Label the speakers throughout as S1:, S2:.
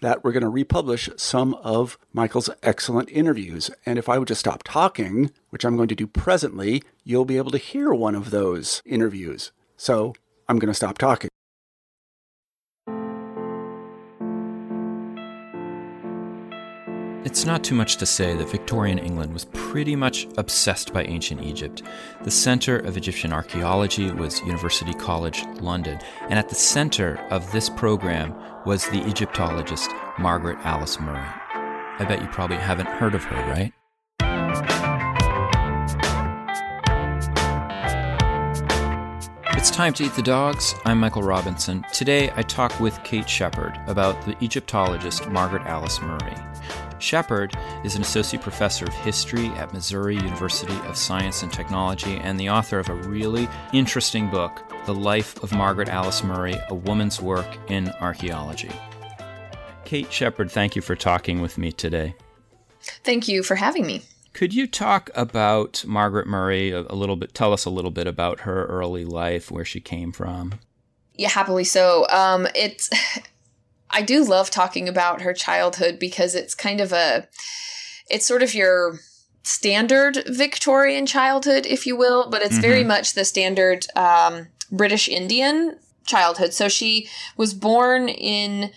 S1: that we're going to republish some of Michael's excellent interviews. And if I would just stop talking, which I'm going to do presently, you'll be able to hear one of those interviews. So I'm going to stop talking.
S2: It's not too much to say that Victorian England was pretty much obsessed by ancient Egypt. The center of Egyptian archaeology was University College London, and at the center of this program was the Egyptologist Margaret Alice Murray. I bet you probably haven't heard of her, right? It's time to eat the dogs. I'm Michael Robinson. Today I talk with Kate Sheppard about the Egyptologist Margaret Alice Murray. Sheppard is an associate professor of history at Missouri University of Science and Technology and the author of a really interesting book, The Life of Margaret Alice Murray A Woman's Work in Archaeology. Kate Sheppard, thank you for talking with me today.
S3: Thank you for having me.
S2: Could you talk about Margaret Murray a, a little bit? Tell us a little bit about her early life, where she came from.
S3: Yeah, happily so. Um, it's I do love talking about her childhood because it's kind of a it's sort of your standard Victorian childhood, if you will, but it's mm-hmm. very much the standard um, British Indian childhood. So she was born in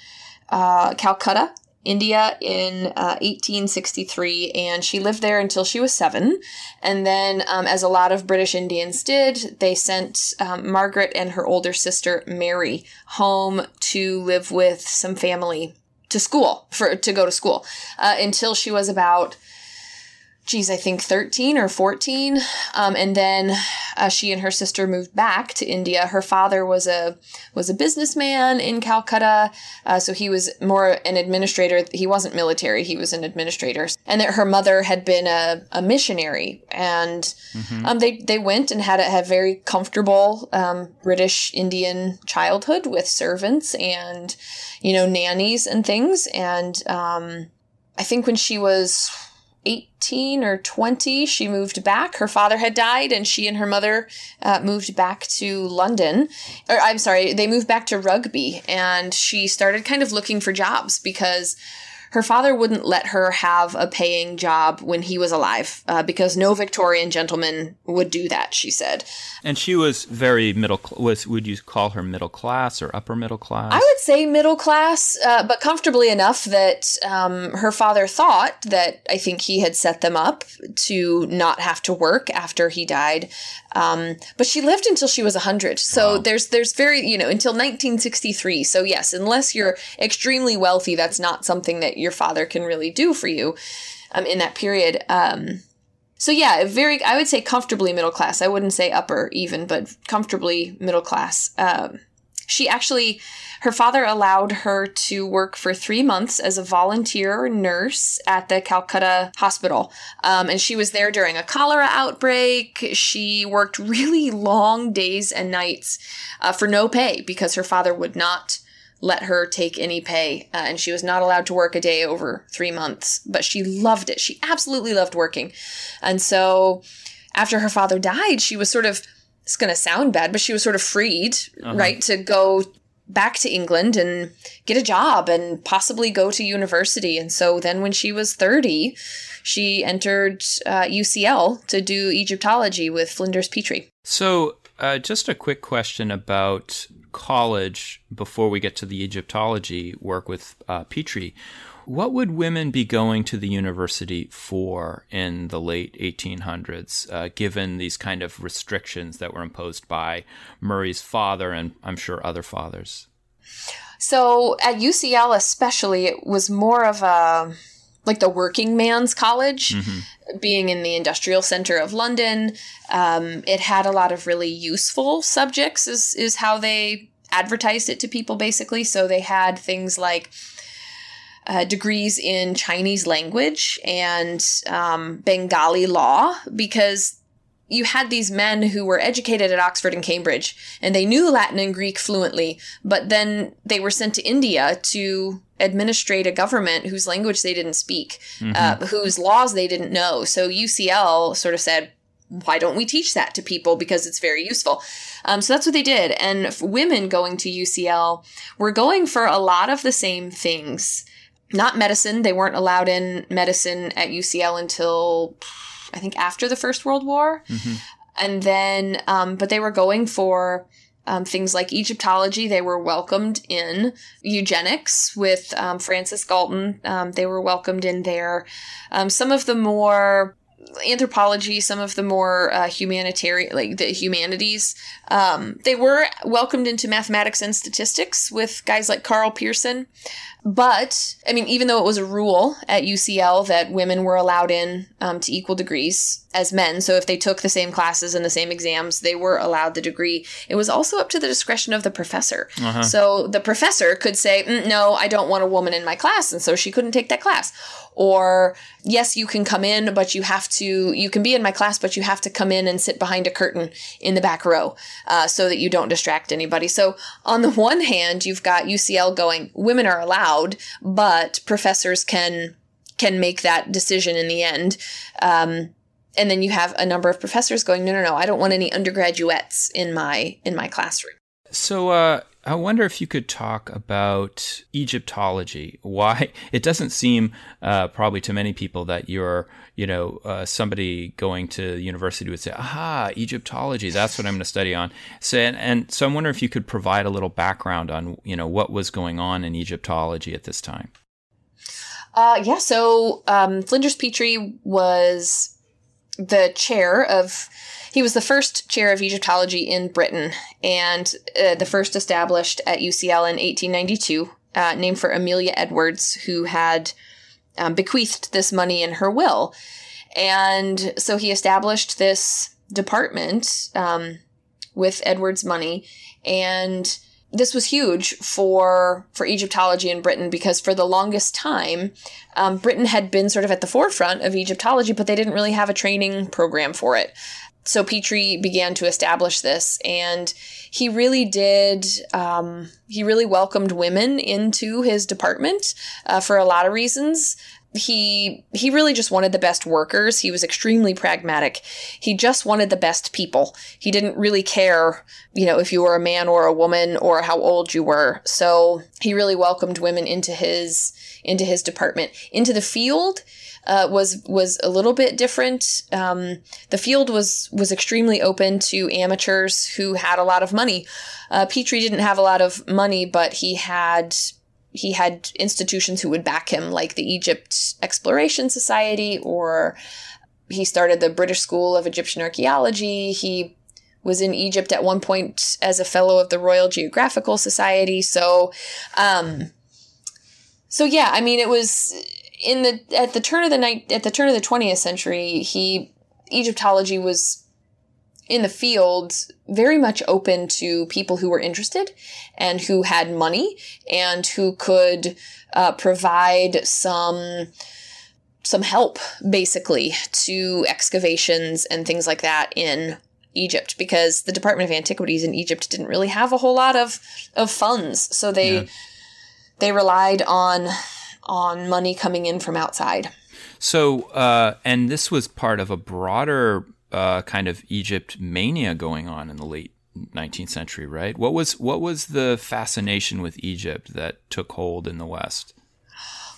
S3: uh, Calcutta India in uh, 1863, and she lived there until she was seven. And then, um, as a lot of British Indians did, they sent um, Margaret and her older sister Mary home to live with some family to school for to go to school uh, until she was about geez, I think 13 or 14. Um, and then uh, she and her sister moved back to India. Her father was a was a businessman in Calcutta, uh, so he was more an administrator. He wasn't military; he was an administrator. And that her mother had been a, a missionary, and mm-hmm. um, they they went and had a had very comfortable um, British Indian childhood with servants and you know nannies and things. And um, I think when she was 18 or 20, she moved back. Her father had died, and she and her mother uh, moved back to London. Or, I'm sorry, they moved back to Rugby, and she started kind of looking for jobs because her father wouldn't let her have a paying job when he was alive uh, because no Victorian gentleman would do that. She said,
S2: and she was very middle. Was would you call her middle class or upper middle class?
S3: I would say middle class, uh, but comfortably enough that um, her father thought that I think he had set them up to not have to work after he died. Um, but she lived until she was 100. So wow. there's there's very, you know, until 1963. So yes, unless you're extremely wealthy, that's not something that your father can really do for you um, in that period. Um, so yeah, very, I would say comfortably middle class. I wouldn't say upper even, but comfortably middle class. Um, she actually, her father allowed her to work for three months as a volunteer nurse at the Calcutta hospital. Um, and she was there during a cholera outbreak. She worked really long days and nights uh, for no pay because her father would not let her take any pay, uh, and she was not allowed to work a day over three months. But she loved it. She absolutely loved working. And so after her father died, she was sort of it's going to sound bad, but she was sort of freed, uh-huh. right, to go back to England and get a job and possibly go to university. And so then when she was 30, she entered uh, UCL to do Egyptology with Flinders Petrie.
S2: So, uh, just a quick question about college before we get to the Egyptology work with uh, Petrie. What would women be going to the university for in the late 1800s, uh, given these kind of restrictions that were imposed by Murray's father and I'm sure other fathers?
S3: So at UCL, especially, it was more of a like the working man's college, mm-hmm. being in the industrial center of London. Um, it had a lot of really useful subjects, is is how they advertised it to people basically. So they had things like uh, degrees in Chinese language and um, Bengali law because you had these men who were educated at Oxford and Cambridge and they knew Latin and Greek fluently, but then they were sent to India to administrate a government whose language they didn't speak, mm-hmm. uh, whose laws they didn't know. So UCL sort of said, why don't we teach that to people because it's very useful um, so that's what they did and women going to ucl were going for a lot of the same things not medicine. They weren't allowed in medicine at UCL until I think after the First World War. Mm-hmm. And then, um, but they were going for um, things like Egyptology. They were welcomed in eugenics with um, Francis Galton. Um, they were welcomed in there. Um, some of the more anthropology, some of the more uh, humanitarian, like the humanities, um, they were welcomed into mathematics and statistics with guys like Karl Pearson. But, I mean, even though it was a rule at UCL that women were allowed in um, to equal degrees as men, so if they took the same classes and the same exams, they were allowed the degree, it was also up to the discretion of the professor. Uh-huh. So the professor could say, mm, No, I don't want a woman in my class, and so she couldn't take that class. Or, yes, you can come in, but you have to, you can be in my class, but you have to come in and sit behind a curtain in the back row uh, so that you don't distract anybody. So, on the one hand, you've got UCL going, women are allowed, but professors can can make that decision in the end. Um, and then you have a number of professors going, no, no, no, I don't want any undergraduates in my in my classroom.
S2: So, uh, I wonder if you could talk about Egyptology. Why it doesn't seem uh, probably to many people that you're, you know, uh, somebody going to university would say, "Aha, Egyptology. That's what I'm going to study on." So, and, and, so I'm wondering if you could provide a little background on, you know, what was going on in Egyptology at this time.
S3: Uh, yeah. So um, Flinders Petrie was the chair of he was the first chair of Egyptology in Britain and uh, the first established at UCL in 1892, uh, named for Amelia Edwards, who had um, bequeathed this money in her will. And so he established this department um, with Edwards' money. And this was huge for for Egyptology in Britain because for the longest time, um, Britain had been sort of at the forefront of Egyptology, but they didn't really have a training program for it so Petrie began to establish this, and he really did. Um, he really welcomed women into his department uh, for a lot of reasons. He he really just wanted the best workers. He was extremely pragmatic. He just wanted the best people. He didn't really care, you know, if you were a man or a woman or how old you were. So he really welcomed women into his into his department, into the field uh, was was a little bit different. Um, the field was was extremely open to amateurs who had a lot of money. Uh, Petrie didn't have a lot of money, but he had he had institutions who would back him, like the Egypt Exploration Society, or he started the British School of Egyptian Archaeology. He was in Egypt at one point as a fellow of the Royal Geographical Society. So, um, so yeah, I mean, it was in the at the turn of the night at the turn of the 20th century, he Egyptology was in the field very much open to people who were interested and who had money and who could uh, provide some some help basically to excavations and things like that in Egypt because the Department of Antiquities in Egypt didn't really have a whole lot of of funds so they yeah. they relied on on money coming in from outside.
S2: So, uh, and this was part of a broader uh, kind of Egypt mania going on in the late 19th century, right? What was what was the fascination with Egypt that took hold in the West?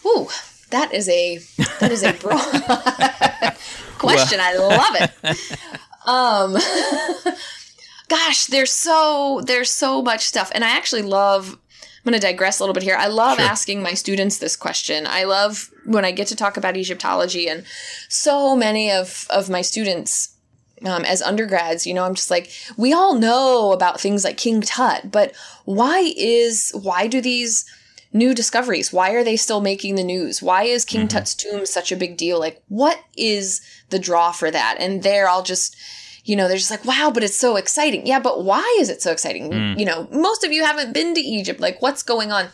S3: Ooh, that is a that is a broad question. I love it. Um, gosh, there's so there's so much stuff, and I actually love. I'm going to digress a little bit here. I love sure. asking my students this question. I love when I get to talk about Egyptology, and so many of of my students um, as undergrads, you know, I'm just like, we all know about things like King Tut, but why is, why do these new discoveries, why are they still making the news? Why is King mm-hmm. Tut's tomb such a big deal? Like, what is the draw for that? And there I'll just, you know, they're just like, wow, but it's so exciting. Yeah, but why is it so exciting? Mm. You know, most of you haven't been to Egypt. Like, what's going on?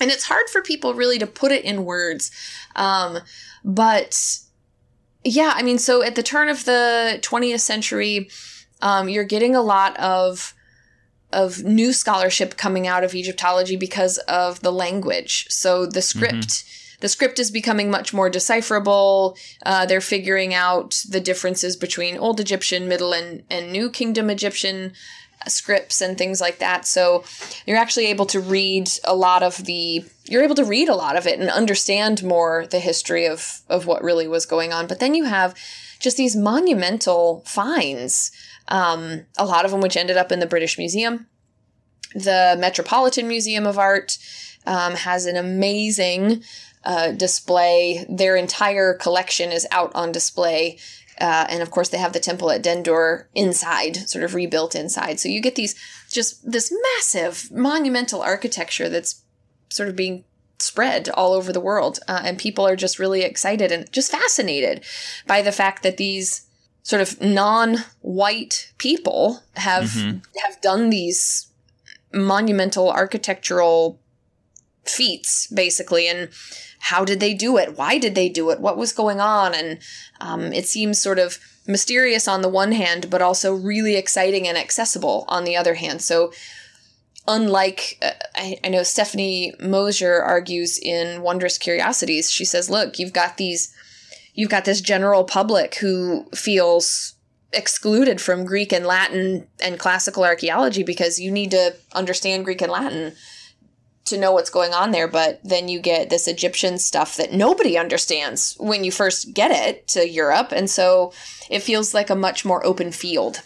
S3: And it's hard for people really to put it in words. Um, but yeah, I mean, so at the turn of the 20th century, um, you're getting a lot of of new scholarship coming out of Egyptology because of the language. So the script. Mm-hmm. The script is becoming much more decipherable. Uh, they're figuring out the differences between Old Egyptian, Middle, and, and New Kingdom Egyptian scripts and things like that. So you're actually able to read a lot of the you're able to read a lot of it and understand more the history of of what really was going on. But then you have just these monumental finds, um, a lot of them which ended up in the British Museum. The Metropolitan Museum of Art um, has an amazing uh, display. Their entire collection is out on display uh, and of course, they have the temple at Dendur inside, sort of rebuilt inside. So you get these just this massive monumental architecture that's sort of being spread all over the world. Uh, and people are just really excited and just fascinated by the fact that these sort of non-white people have mm-hmm. have done these monumental architectural feats basically and how did they do it? Why did they do it? What was going on? And um, it seems sort of mysterious on the one hand, but also really exciting and accessible on the other hand. So, unlike, uh, I, I know Stephanie Moser argues in Wondrous Curiosities, she says, look, you've got these, you've got this general public who feels excluded from Greek and Latin and classical archaeology because you need to understand Greek and Latin to know what's going on there, but then you get this Egyptian stuff that nobody understands when you first get it to Europe. And so it feels like a much more open field,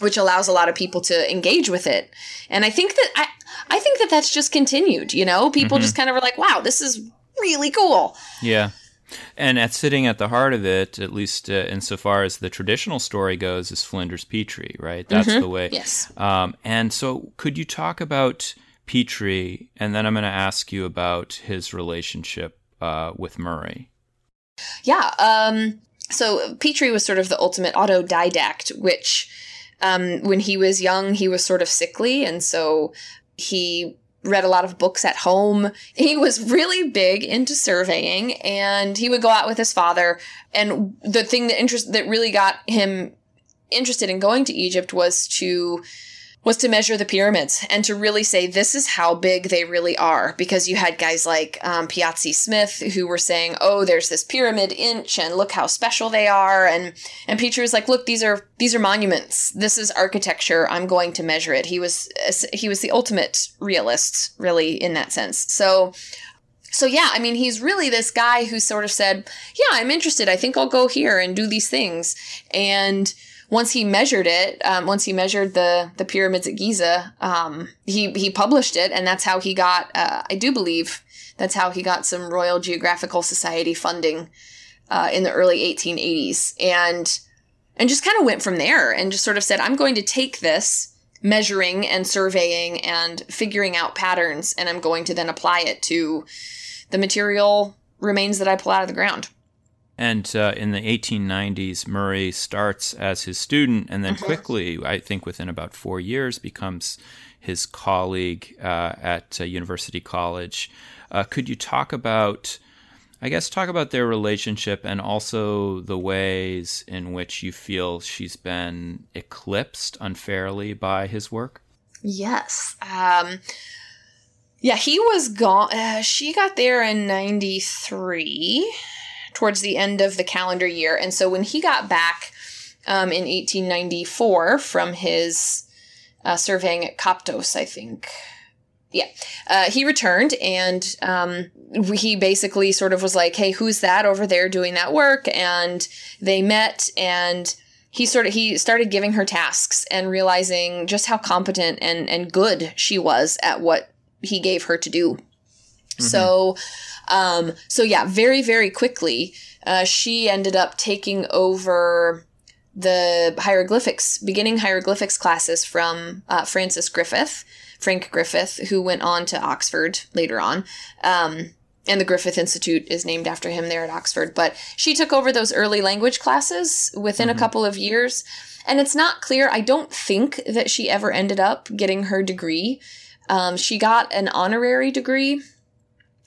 S3: which allows a lot of people to engage with it. And I think that I, I think that that's just continued, you know, people mm-hmm. just kind of are like, wow, this is really cool.
S2: Yeah. And at sitting at the heart of it, at least uh, insofar as the traditional story goes, is Flinders Petrie, right? That's mm-hmm. the way.
S3: Yes.
S2: Um, and so, could you talk about Petrie, and then I'm going to ask you about his relationship uh, with Murray.
S3: Yeah. Um, so Petrie was sort of the ultimate autodidact, which um, when he was young, he was sort of sickly. And so he read a lot of books at home. He was really big into surveying and he would go out with his father. And the thing that interest that really got him interested in going to Egypt was to was to measure the pyramids and to really say this is how big they really are. Because you had guys like um, Piazzi Smyth who were saying oh there's this pyramid inch and look how special they are. And and Petrie was like look these are these are monuments. This is architecture. I'm going to measure it. He was he was the ultimate realist really in that sense. So so yeah I mean he's really this guy who sort of said yeah I'm interested. I think I'll go here and do these things. And once he measured it, um, once he measured the the pyramids at Giza, um, he he published it, and that's how he got. Uh, I do believe that's how he got some Royal Geographical Society funding uh, in the early 1880s, and and just kind of went from there, and just sort of said, I'm going to take this measuring and surveying and figuring out patterns, and I'm going to then apply it to the material remains that I pull out of the ground.
S2: And uh, in the 1890s, Murray starts as his student and then mm-hmm. quickly, I think within about four years, becomes his colleague uh, at uh, University College. Uh, could you talk about, I guess, talk about their relationship and also the ways in which you feel she's been eclipsed unfairly by his work?
S3: Yes. Um, yeah, he was gone. Uh, she got there in 93 towards the end of the calendar year. And so when he got back um, in 1894 from his uh, surveying at Koptos, I think. Yeah. Uh, he returned and um, he basically sort of was like, hey, who's that over there doing that work? And they met and he sort of he started giving her tasks and realizing just how competent and and good she was at what he gave her to do. Mm-hmm. So um so yeah, very very quickly uh, she ended up taking over the hieroglyphics, beginning hieroglyphics classes from uh, Francis Griffith, Frank Griffith, who went on to Oxford later on. Um, and the Griffith Institute is named after him there at Oxford. But she took over those early language classes within mm-hmm. a couple of years. And it's not clear. I don't think that she ever ended up getting her degree. Um, she got an honorary degree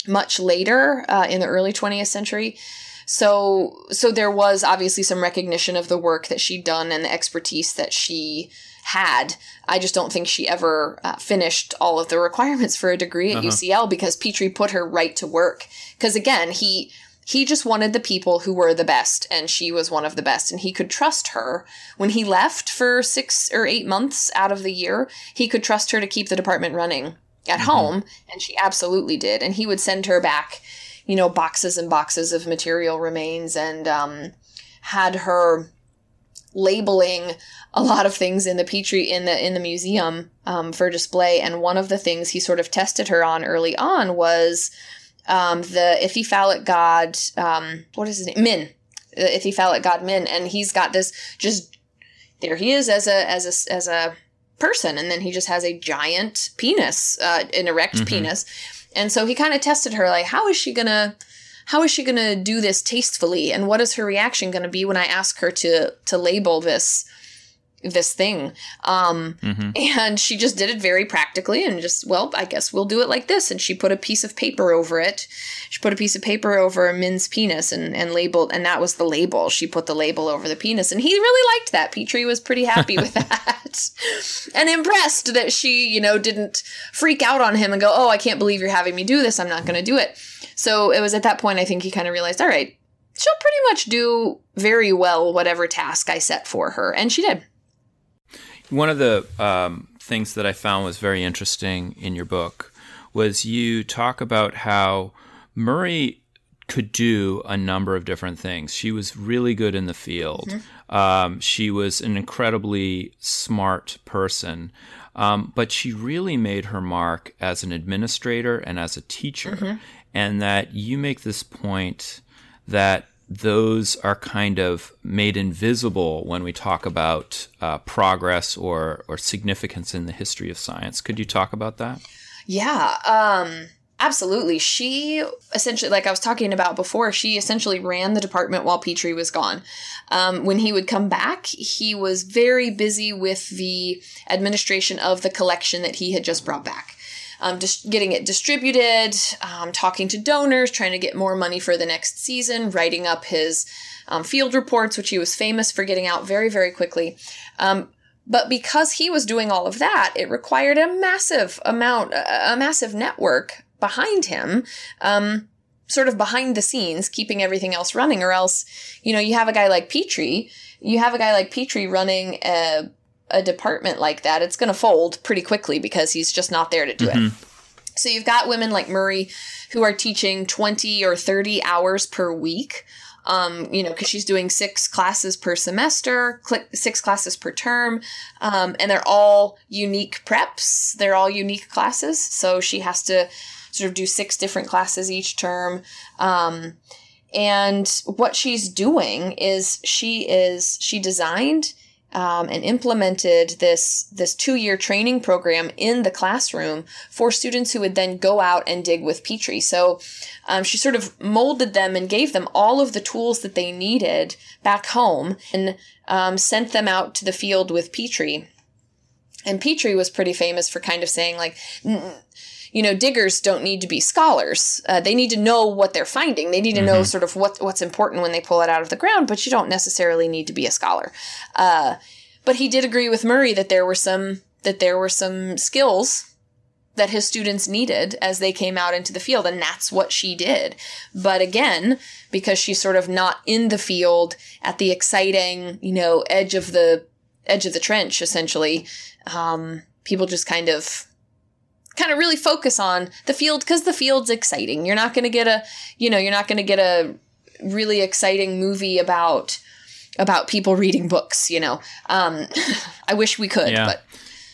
S3: much later uh, in the early 20th century. So, so there was obviously some recognition of the work that she'd done and the expertise that she had. I just don't think she ever uh, finished all of the requirements for a degree at uh-huh. UCL because Petrie put her right to work. Because again, he he just wanted the people who were the best, and she was one of the best, and he could trust her. When he left for six or eight months out of the year, he could trust her to keep the department running at mm-hmm. home, and she absolutely did. And he would send her back you know, boxes and boxes of material remains and um, had her labeling a lot of things in the Petrie in the in the museum um, for display and one of the things he sort of tested her on early on was um, the ithyphallic god um, what is his name min the ithyphallic god min and he's got this just there he is as a as a as a person and then he just has a giant penis uh, an erect mm-hmm. penis and so he kind of tested her like, how is she gonna how is she gonna do this tastefully? And what is her reaction gonna be when I ask her to to label this this thing. Um, mm-hmm. And she just did it very practically and just, well, I guess we'll do it like this. And she put a piece of paper over it. She put a piece of paper over Min's penis and, and labeled, and that was the label. She put the label over the penis. And he really liked that. Petrie was pretty happy with that and impressed that she, you know, didn't freak out on him and go, oh, I can't believe you're having me do this. I'm not going to do it. So it was at that point I think he kind of realized, all right, she'll pretty much do very well whatever task I set for her. And she did.
S2: One of the um, things that I found was very interesting in your book was you talk about how Murray could do a number of different things. She was really good in the field. Mm-hmm. Um, she was an incredibly smart person, um, but she really made her mark as an administrator and as a teacher. Mm-hmm. And that you make this point that those are kind of made invisible when we talk about uh, progress or, or significance in the history of science. Could you talk about that?
S3: Yeah, um, absolutely. She essentially, like I was talking about before, she essentially ran the department while Petrie was gone. Um, when he would come back, he was very busy with the administration of the collection that he had just brought back um, just getting it distributed, um, talking to donors, trying to get more money for the next season, writing up his um, field reports, which he was famous for getting out very, very quickly. Um, but because he was doing all of that, it required a massive amount, a massive network behind him um, sort of behind the scenes, keeping everything else running, or else, you know, you have a guy like Petrie, you have a guy like Petrie running a a department like that, it's going to fold pretty quickly because he's just not there to do mm-hmm. it. So you've got women like Murray who are teaching 20 or 30 hours per week. Um, you know, because she's doing six classes per semester, six classes per term, um, and they're all unique preps. They're all unique classes. So she has to sort of do six different classes each term. Um, and what she's doing is she is, she designed um, and implemented this this two year training program in the classroom for students who would then go out and dig with Petrie. So um, she sort of molded them and gave them all of the tools that they needed back home and um, sent them out to the field with Petrie. And Petrie was pretty famous for kind of saying like you know, diggers don't need to be scholars. Uh, they need to know what they're finding. They need to mm-hmm. know sort of what what's important when they pull it out of the ground, but you don't necessarily need to be a scholar. Uh, but he did agree with Murray that there were some that there were some skills that his students needed as they came out into the field, and that's what she did. But again, because she's sort of not in the field at the exciting, you know, edge of the edge of the trench, essentially. Um, people just kind of kind of really focus on the field because the field's exciting. You're not going to get a, you know, you're not going to get a really exciting movie about about people reading books. You know, um, I wish we could, yeah. but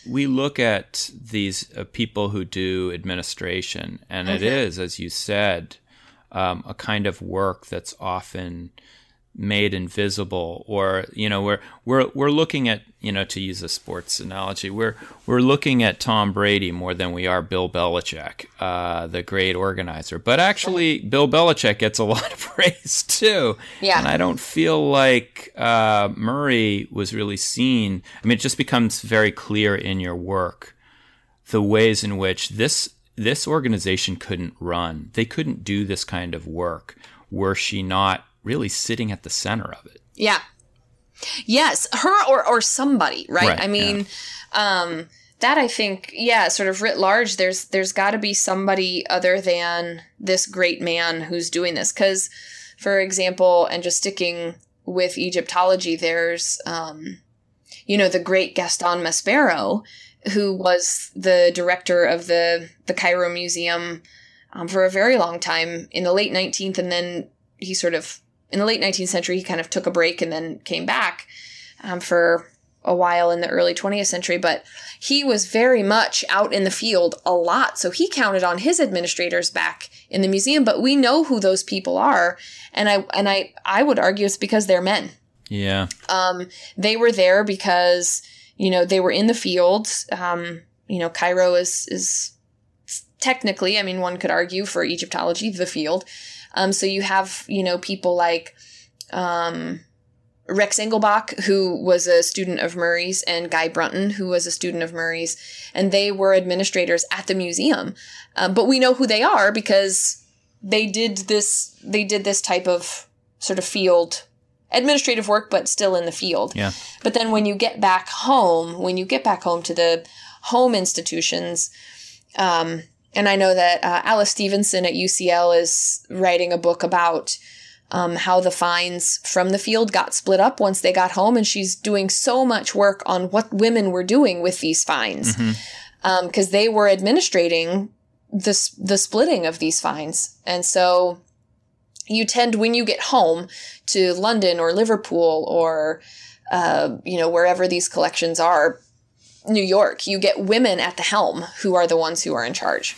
S2: we look at these uh, people who do administration, and mm-hmm. it is, as you said, um, a kind of work that's often made invisible or you know we're we're we're looking at you know to use a sports analogy we're we're looking at Tom Brady more than we are Bill Belichick uh, the great organizer. But actually Bill Belichick gets a lot of praise too.
S3: Yeah.
S2: And I don't feel like uh, Murray was really seen I mean it just becomes very clear in your work the ways in which this this organization couldn't run. They couldn't do this kind of work were she not really sitting at the center of it.
S3: Yeah. Yes, her or or somebody, right? right I mean, yeah. um that I think, yeah, sort of writ large, there's there's got to be somebody other than this great man who's doing this. Because, for example, and just sticking with Egyptology, there's, um, you know, the great Gaston Maspero, who was the director of the the Cairo Museum um, for a very long time in the late 19th, and then he sort of in the late 19th century, he kind of took a break and then came back um, for a while in the early 20th century, but he was very much out in the field a lot. So he counted on his administrators back in the museum, but we know who those people are. And I, and I, I would argue it's because they're men.
S2: Yeah.
S3: Um, they were there because, you know, they were in the field. Um, you know, Cairo is, is technically, I mean, one could argue for Egyptology, the field. Um, so you have, you know, people like um, Rex Engelbach, who was a student of Murray's, and Guy Brunton, who was a student of Murray's, and they were administrators at the museum. Um, but we know who they are because they did this. They did this type of sort of field administrative work, but still in the field.
S2: Yeah.
S3: But then when you get back home, when you get back home to the home institutions, um, and I know that uh, Alice Stevenson at UCL is writing a book about um, how the finds from the field got split up once they got home, and she's doing so much work on what women were doing with these finds because mm-hmm. um, they were administrating the the splitting of these finds, and so you tend when you get home to London or Liverpool or uh, you know wherever these collections are New York, you get women at the helm who are the ones who are in charge.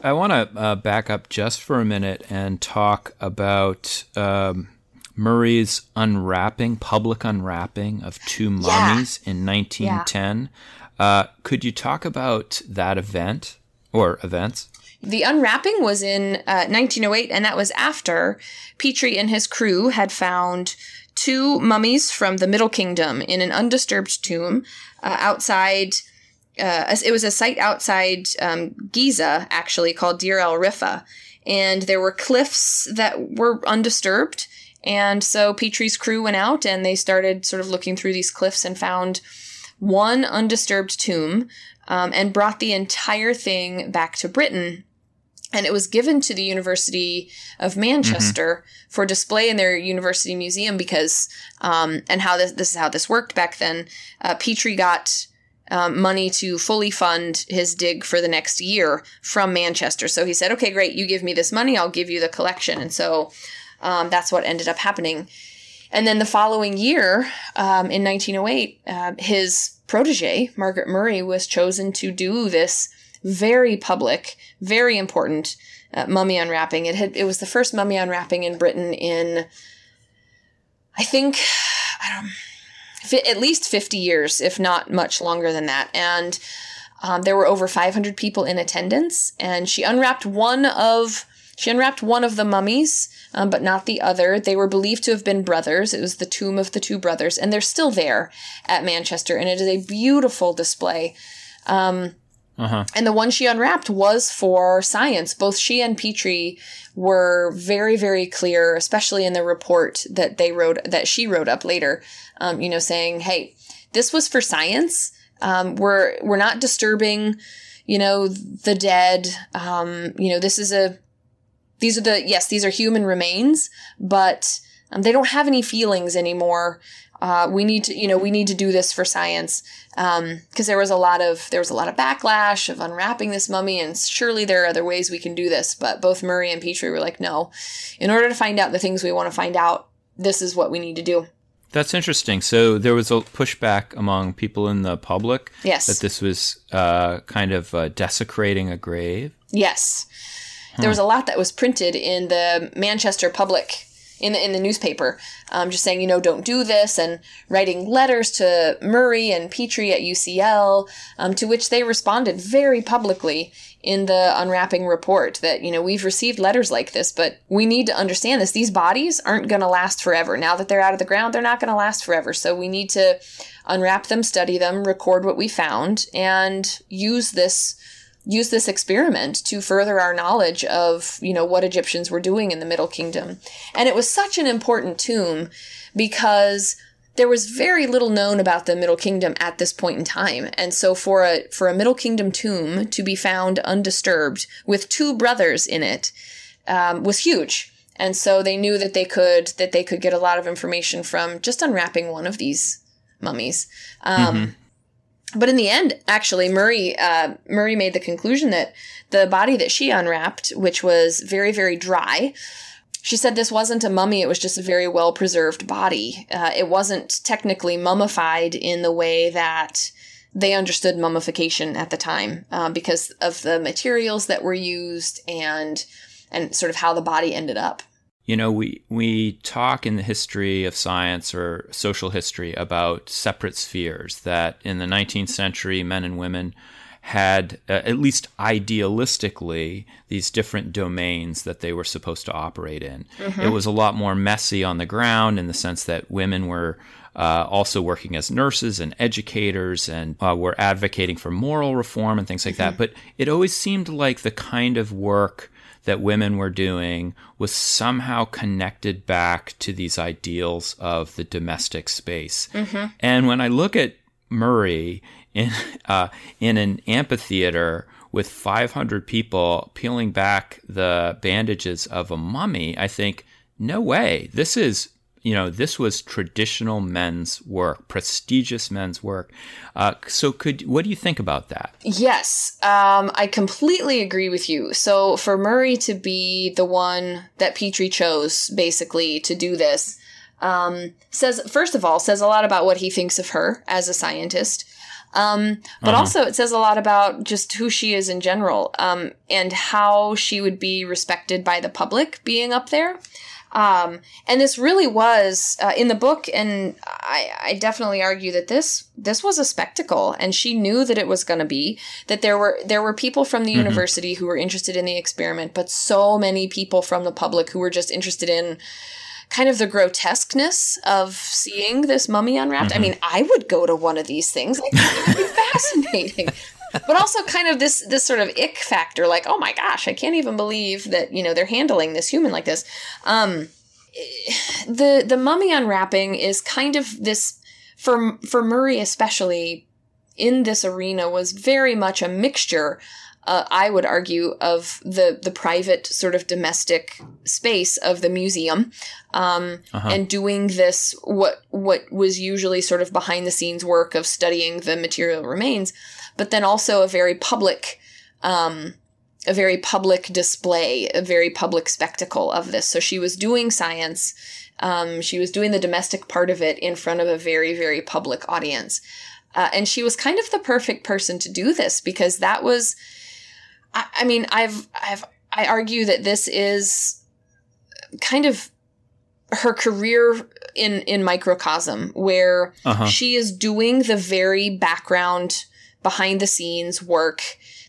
S2: I want to uh, back up just for a minute and talk about um, Murray's unwrapping, public unwrapping of two mummies yeah. in 1910. Yeah. Uh, could you talk about that event or events?
S3: The unwrapping was in uh, 1908, and that was after Petrie and his crew had found two mummies from the Middle Kingdom in an undisturbed tomb uh, outside. Uh, it was a site outside um, Giza, actually, called Deir el Rifa. And there were cliffs that were undisturbed. And so Petrie's crew went out and they started sort of looking through these cliffs and found one undisturbed tomb um, and brought the entire thing back to Britain and it was given to the University of Manchester mm-hmm. for display in their university museum because, um, and how this, this is how this worked back then. Uh, Petrie got um, money to fully fund his dig for the next year from Manchester. So he said, okay, great, you give me this money, I'll give you the collection. And so um, that's what ended up happening. And then the following year, um, in 1908, uh, his protege, Margaret Murray, was chosen to do this very public, very important uh, mummy unwrapping. It had it was the first mummy unwrapping in Britain in I think I don't at least 50 years, if not much longer than that. And um, there were over 500 people in attendance, and she unwrapped one of she unwrapped one of the mummies, um, but not the other. They were believed to have been brothers. It was the tomb of the two brothers, and they're still there at Manchester, and it is a beautiful display. Um, uh-huh. And the one she unwrapped was for science. Both she and Petrie were very, very clear, especially in the report that they wrote, that she wrote up later, um, you know, saying, hey, this was for science. Um, we're, we're not disturbing, you know, the dead. Um, you know, this is a, these are the, yes, these are human remains, but Um, they don't have any feelings anymore. Uh, we need to, you know, we need to do this for science because um, there was a lot of there was a lot of backlash of unwrapping this mummy, and surely there are other ways we can do this. But both Murray and Petrie were like, no, in order to find out the things we want to find out, this is what we need to do.
S2: That's interesting. So there was a pushback among people in the public.
S3: Yes.
S2: That this was uh, kind of uh, desecrating a grave.
S3: Yes. There was a lot that was printed in the Manchester Public in the, in the newspaper, um, just saying, you know, don't do this, and writing letters to Murray and Petrie at UCL, um, to which they responded very publicly in the unwrapping report that, you know, we've received letters like this, but we need to understand this. These bodies aren't going to last forever. Now that they're out of the ground, they're not going to last forever. So we need to unwrap them, study them, record what we found, and use this use this experiment to further our knowledge of, you know, what Egyptians were doing in the Middle Kingdom. And it was such an important tomb because there was very little known about the Middle Kingdom at this point in time. And so for a for a Middle Kingdom tomb to be found undisturbed with two brothers in it um, was huge. And so they knew that they could that they could get a lot of information from just unwrapping one of these mummies. Um, mm-hmm. But in the end, actually, Murray uh, Murray made the conclusion that the body that she unwrapped, which was very very dry, she said this wasn't a mummy; it was just a very well preserved body. Uh, it wasn't technically mummified in the way that they understood mummification at the time, uh, because of the materials that were used and and sort of how the body ended up.
S2: You know, we we talk in the history of science or social history about separate spheres that in the 19th century men and women had uh, at least idealistically these different domains that they were supposed to operate in. Mm-hmm. It was a lot more messy on the ground in the sense that women were uh, also working as nurses and educators and uh, were advocating for moral reform and things like mm-hmm. that. But it always seemed like the kind of work that women were doing was somehow connected back to these ideals of the domestic space. Mm-hmm. And when I look at Murray in uh, in an amphitheater with 500 people peeling back the bandages of a mummy, I think, no way. This is you know, this was traditional men's work, prestigious men's work. Uh, so, could what do you think about that?
S3: Yes, um, I completely agree with you. So, for Murray to be the one that Petrie chose, basically, to do this, um, says first of all says a lot about what he thinks of her as a scientist. Um, but uh-huh. also, it says a lot about just who she is in general um, and how she would be respected by the public being up there. Um, and this really was uh, in the book, and I, I, definitely argue that this this was a spectacle, and she knew that it was going to be that there were there were people from the mm-hmm. university who were interested in the experiment, but so many people from the public who were just interested in kind of the grotesqueness of seeing this mummy unwrapped. Mm-hmm. I mean, I would go to one of these things. Like, it would be fascinating. But also kind of this this sort of ick factor like oh my gosh i can't even believe that you know they're handling this human like this. Um the the mummy unwrapping is kind of this for for murray especially in this arena was very much a mixture uh, I would argue, of the the private sort of domestic space of the museum, um, uh-huh. and doing this what what was usually sort of behind the scenes work of studying the material remains, but then also a very public, um, a very public display, a very public spectacle of this. So she was doing science. Um, she was doing the domestic part of it in front of a very, very public audience. Uh, and she was kind of the perfect person to do this because that was, I, I mean, I've, I've, I argue that this is kind of her career in in microcosm where uh-huh. she is doing the very background behind the scenes work,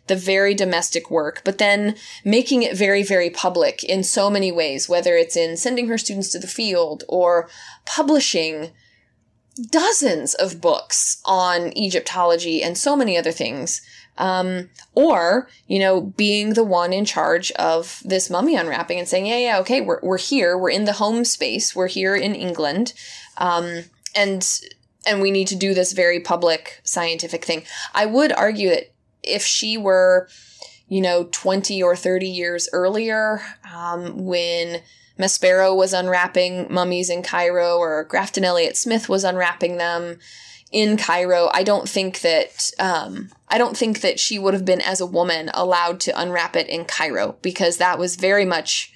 S3: the very domestic work, but then making it very, very public in so many ways, whether it's in sending her students to the field or publishing dozens of books on Egyptology and so many other things. Um, or, you know, being the one in charge of this mummy unwrapping and saying, yeah, yeah, okay, we're, we're here. We're in the home space. We're here in England. Um, and and we need to do this very public scientific thing. I would argue that if she were, you know, 20 or 30 years earlier, um, when Maspero was unwrapping mummies in Cairo or Grafton Elliott Smith was unwrapping them in Cairo. I don't think that um, I don't think that she would have been as a woman allowed to unwrap it in Cairo because that was very much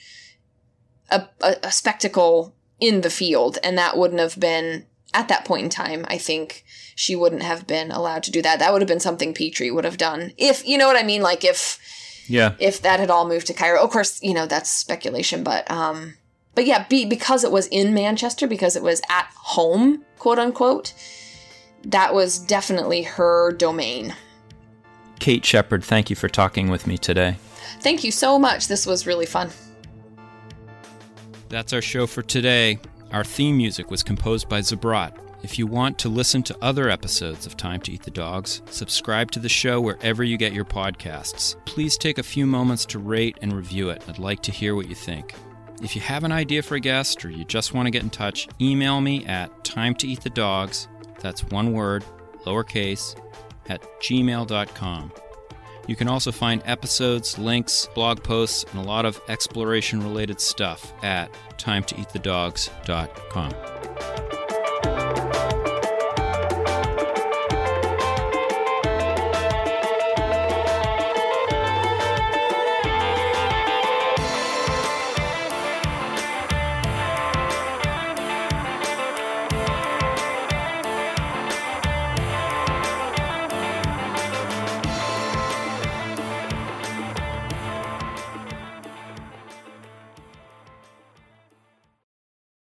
S3: a, a, a spectacle in the field, and that wouldn't have been at that point in time. I think she wouldn't have been allowed to do that. That would have been something Petrie would have done if you know what I mean. Like if
S2: yeah,
S3: if that had all moved to Cairo. Of course, you know that's speculation, but um, but yeah, be, because it was in Manchester, because it was at home, quote unquote, that was definitely her domain.
S2: Kate Sheppard, thank you for talking with me today.
S3: Thank you so much. This was really fun.
S2: That's our show for today. Our theme music was composed by Zabrat. If you want to listen to other episodes of Time to Eat the Dogs, subscribe to the show wherever you get your podcasts. Please take a few moments to rate and review it. I'd like to hear what you think. If you have an idea for a guest or you just want to get in touch, email me at time that's one word, lowercase, at gmail.com. You can also find episodes, links, blog posts, and a lot of exploration related stuff at timetoeatthedogs.com.